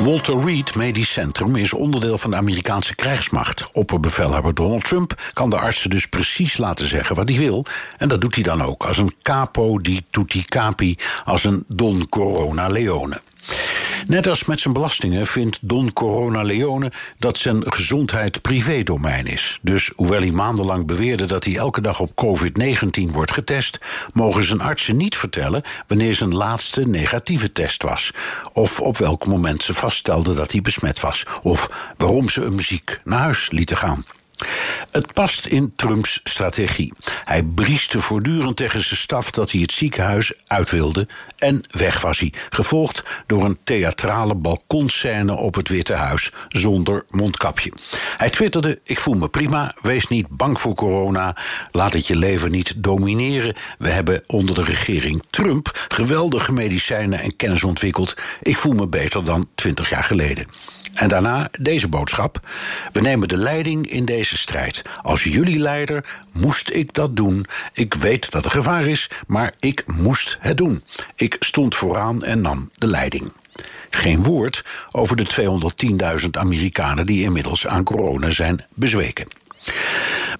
Walter Reed Medisch Centrum is onderdeel van de Amerikaanse krijgsmacht. Opperbevelhebber Donald Trump kan de artsen dus precies laten zeggen wat hij wil. En dat doet hij dan ook als een capo di tutti capi, als een Don Corona Leone. Net als met zijn belastingen vindt Don Corona Leone dat zijn gezondheid privédomein is. Dus hoewel hij maandenlang beweerde dat hij elke dag op COVID-19 wordt getest, mogen zijn artsen niet vertellen wanneer zijn laatste negatieve test was. Of op welk moment ze vaststelden dat hij besmet was. Of waarom ze hem ziek naar huis lieten gaan. Het past in Trumps strategie. Hij brieste voortdurend tegen zijn staf dat hij het ziekenhuis uit wilde en weg was hij, gevolgd door een theatrale balkonscène op het Witte Huis zonder mondkapje. Hij twitterde: Ik voel me prima, wees niet bang voor corona, laat het je leven niet domineren. We hebben onder de regering Trump geweldige medicijnen en kennis ontwikkeld. Ik voel me beter dan twintig jaar geleden. En daarna deze boodschap. We nemen de leiding in deze strijd. Als jullie leider moest ik dat doen. Ik weet dat er gevaar is, maar ik moest het doen. Ik stond vooraan en nam de leiding. Geen woord over de 210.000 Amerikanen die inmiddels aan corona zijn bezweken.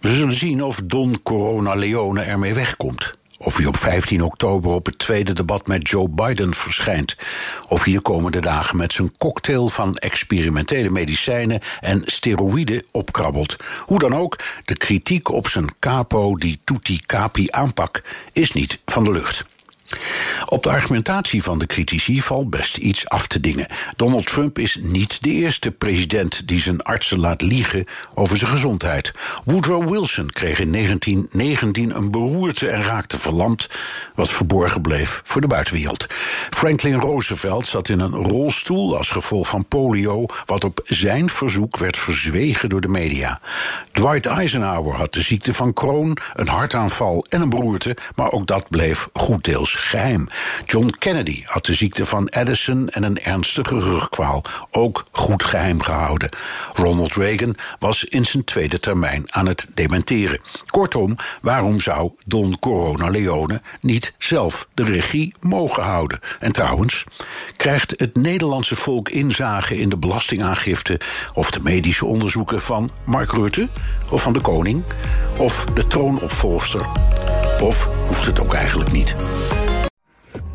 We zullen zien of Don Corona Leone ermee wegkomt. Of hij op 15 oktober op het tweede debat met Joe Biden verschijnt. Of hij de komende dagen met zijn cocktail van experimentele medicijnen en steroïden opkrabbelt. Hoe dan ook, de kritiek op zijn capo die tutti capi aanpak is niet van de lucht. Op de argumentatie van de critici valt best iets af te dingen. Donald Trump is niet de eerste president die zijn artsen laat liegen over zijn gezondheid. Woodrow Wilson kreeg in 1919 een beroerte en raakte verlamd, wat verborgen bleef voor de buitenwereld. Franklin Roosevelt zat in een rolstoel als gevolg van polio, wat op zijn verzoek werd verzwegen door de media. Dwight Eisenhower had de ziekte van Crohn, een hartaanval en een beroerte, maar ook dat bleef goed deels geheim. John Kennedy had de ziekte van Addison en een ernstige rugkwaal, ook goed geheim gehouden. Ronald Reagan was in zijn tweede termijn aan het dementeren. Kortom, waarom zou Don Corona Leone niet zelf de regie mogen houden? En trouwens, krijgt het Nederlandse volk inzage in de belastingaangifte of de medische onderzoeken van Mark Rutte of van de koning of de troonopvolgster? Of hoeft het ook eigenlijk niet?